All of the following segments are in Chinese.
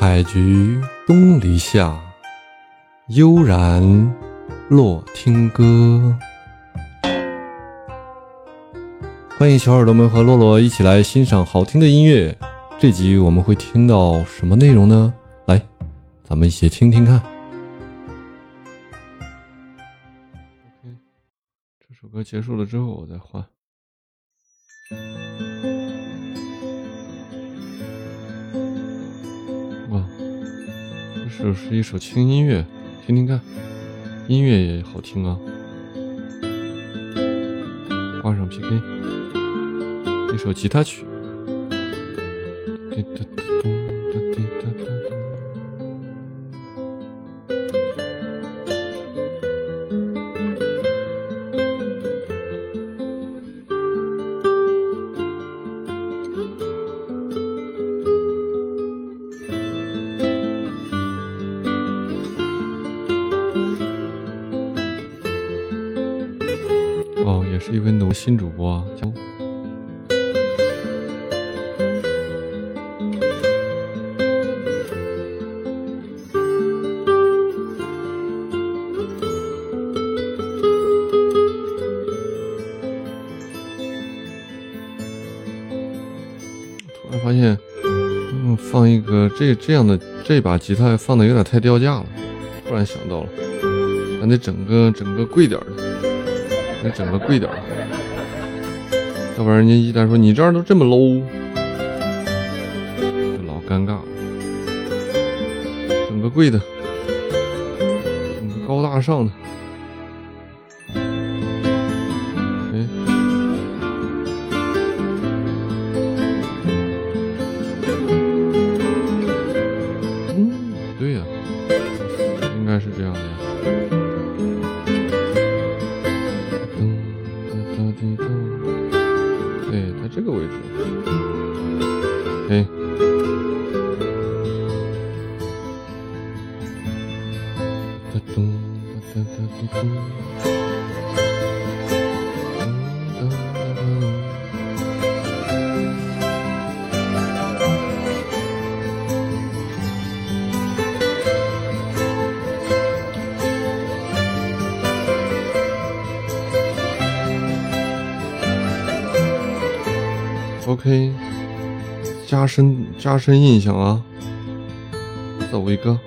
采菊东篱下，悠然落听歌。欢迎小耳朵们和洛洛一起来欣赏好听的音乐。这集我们会听到什么内容呢？来，咱们一起听听看。OK，这首歌结束了之后，我再换。这是一首轻音乐，听听看，音乐也好听啊。挂上 PK，一首吉他曲。哦，也是一位农新主播啊。突然发现，嗯，放一个这这样的这把吉他放的有点太掉价了。突然想到了，咱得整个整个贵点的，给整个贵点儿，要不然人家一旦说你这样都这么 low，就老尴尬了。整个贵的，整个高大上的。OK，加深加深印象啊，走一个。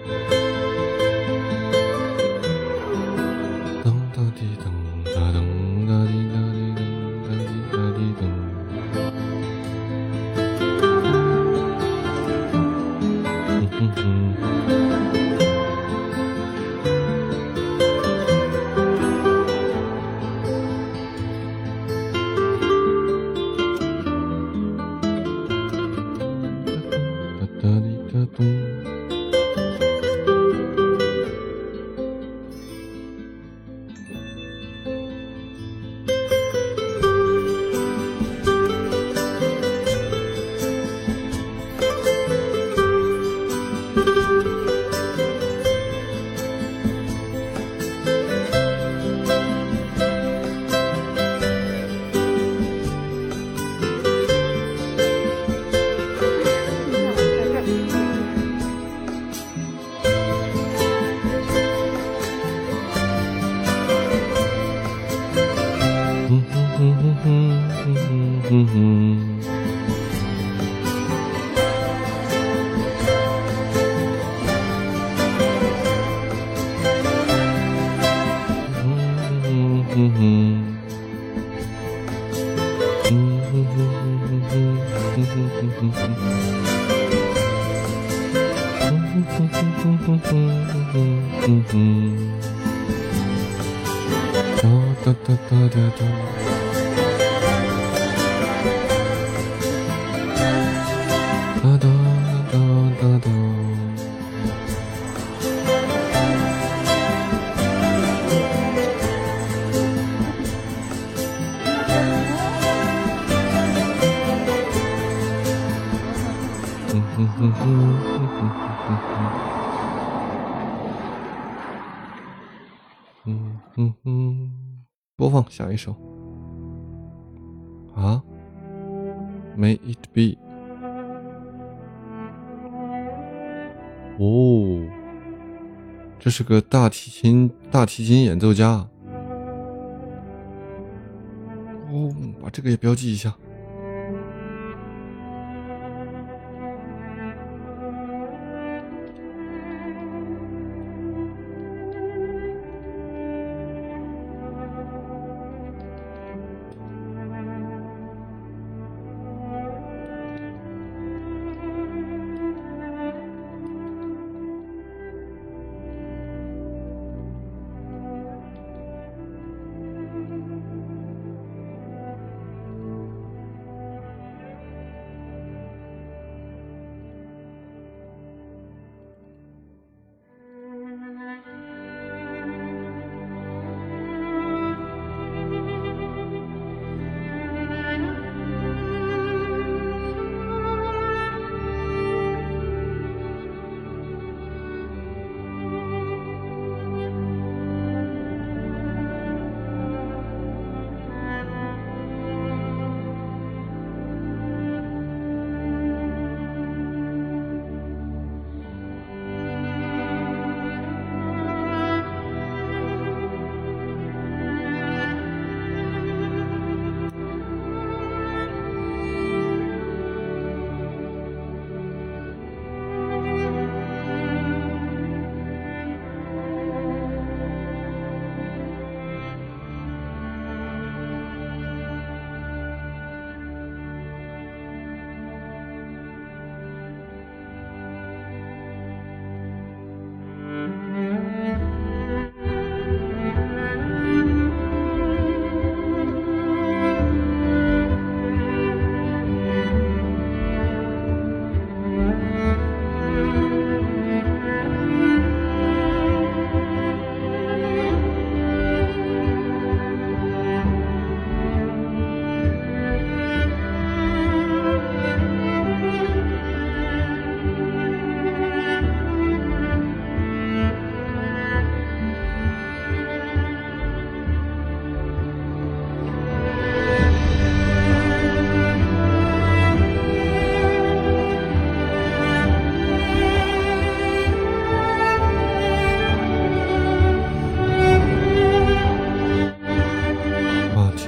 哒哒哒哒哒。嗯哼哼哼哼哼哼哼。嗯，播放下一首。啊，May it be。哦，这是个大提琴大提琴演奏家。哦，把这个也标记一下。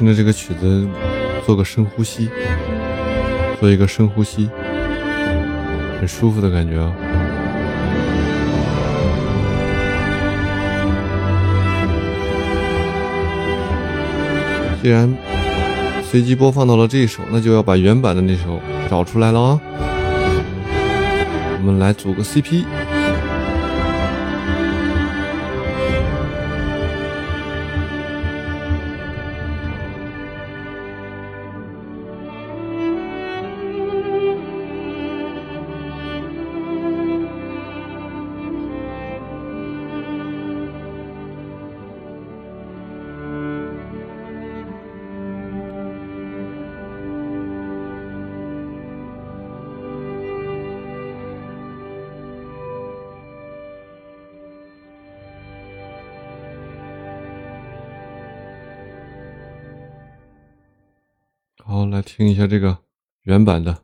听着这个曲子，做个深呼吸，做一个深呼吸，很舒服的感觉啊。既然随机播放到了这一首，那就要把原版的那首找出来了啊。我们来组个 CP。来听一下这个原版的。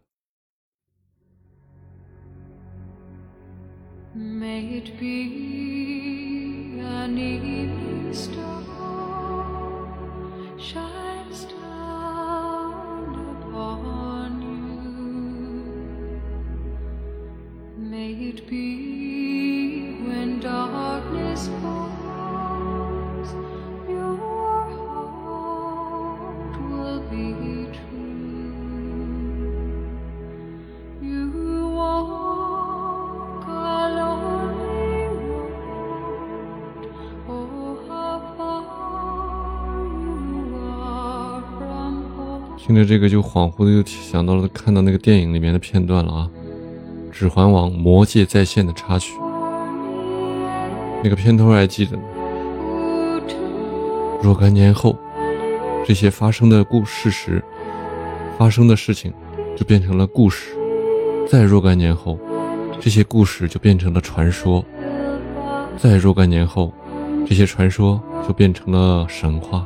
听着这个，就恍惚的又想到了看到那个电影里面的片段了啊，《指环王：魔界再现》的插曲，那个片头还记得呢。若干年后，这些发生的故事实，发生的事情就变成了故事；再若干年后，这些故事就变成了传说；再若干年后，这些传说就变成了神话。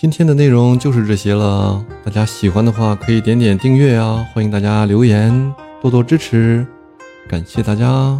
今天的内容就是这些了，大家喜欢的话可以点点订阅啊，欢迎大家留言，多多支持，感谢大家。